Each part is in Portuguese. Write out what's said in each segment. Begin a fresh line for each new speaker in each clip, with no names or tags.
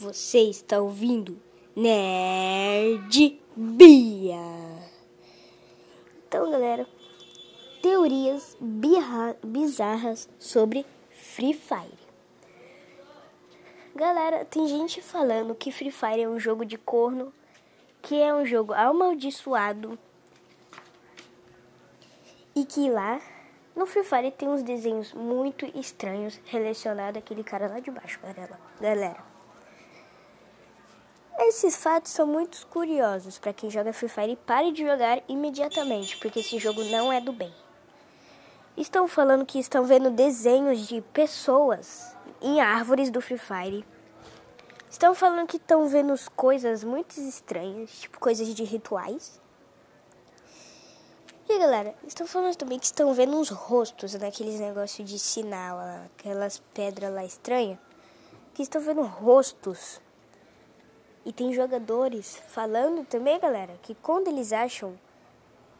Você está ouvindo Nerd Bia. Então, galera, teorias bizarras sobre Free Fire. Galera, tem gente falando que Free Fire é um jogo de corno, que é um jogo amaldiçoado e que lá no Free Fire tem uns desenhos muito estranhos relacionados àquele cara lá de baixo, galera. Esses fatos são muito curiosos para quem joga Free Fire e pare de jogar imediatamente, porque esse jogo não é do bem. Estão falando que estão vendo desenhos de pessoas em árvores do Free Fire. Estão falando que estão vendo coisas muito estranhas, tipo coisas de rituais. E galera, estão falando também que estão vendo uns rostos naqueles negócios de sinal, aquelas pedras lá estranhas. Que estão vendo rostos e tem jogadores falando também, galera, que quando eles acham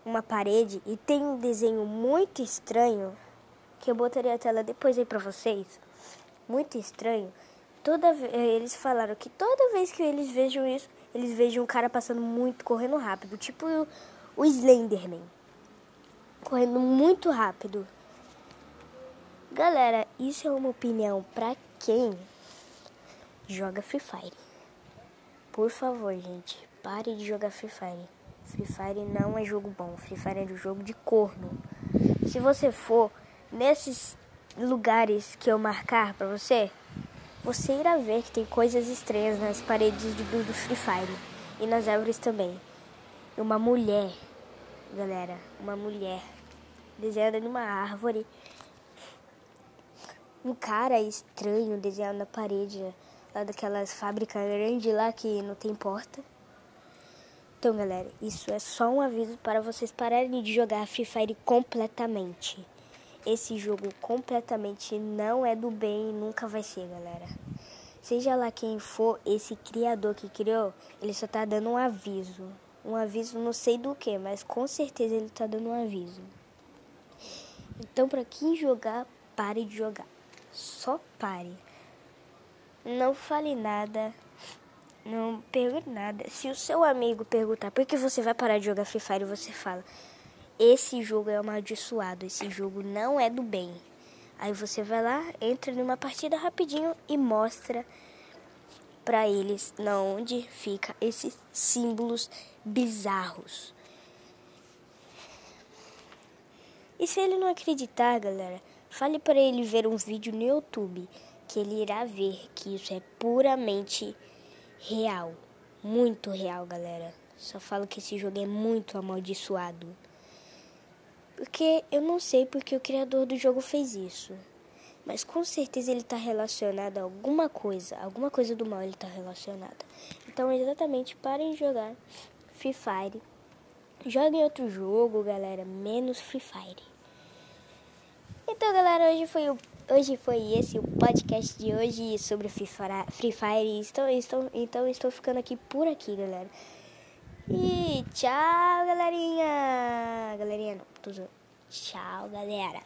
uma parede e tem um desenho muito estranho, que eu botaria a tela depois aí pra vocês, muito estranho, toda eles falaram que toda vez que eles vejam isso, eles vejam um cara passando muito, correndo rápido, tipo o Slenderman, correndo muito rápido. Galera, isso é uma opinião pra quem joga Free Fire. Por favor, gente, pare de jogar Free Fire. Free Fire não é jogo bom. Free Fire é um jogo de corno. Se você for nesses lugares que eu marcar para você, você irá ver que tem coisas estranhas nas paredes do, do Free Fire e nas árvores também. Uma mulher, galera, uma mulher desenhada numa árvore. Um cara estranho desenhado na parede lá daquelas fábricas grandes lá que não tem porta. Então, galera, isso é só um aviso para vocês pararem de jogar Free Fire completamente. Esse jogo completamente não é do bem e nunca vai ser, galera. Seja lá quem for esse criador que criou, ele só tá dando um aviso. Um aviso não sei do que, mas com certeza ele tá dando um aviso. Então, para quem jogar, pare de jogar. Só pare. Não fale nada. Não pergunte nada. Se o seu amigo perguntar por que você vai parar de jogar Free Fire, você fala: Esse jogo é amaldiçoado. Esse jogo não é do bem. Aí você vai lá, entra numa partida rapidinho e mostra para eles na onde fica esses símbolos bizarros. E se ele não acreditar, galera, fale para ele ver um vídeo no YouTube que ele irá ver que isso é puramente real. Muito real, galera. Só falo que esse jogo é muito amaldiçoado. Porque eu não sei porque o criador do jogo fez isso. Mas com certeza ele está relacionado a alguma coisa. Alguma coisa do mal ele está relacionado. Então, exatamente, parem de jogar Free Fire. Joguem outro jogo, galera. Menos Free Fire. Então, galera, hoje foi o Hoje foi esse o podcast de hoje sobre Free Fire. Estou, estou, então estou ficando aqui por aqui, galera. E tchau, galerinha. Galerinha não, tô Tchau, galera.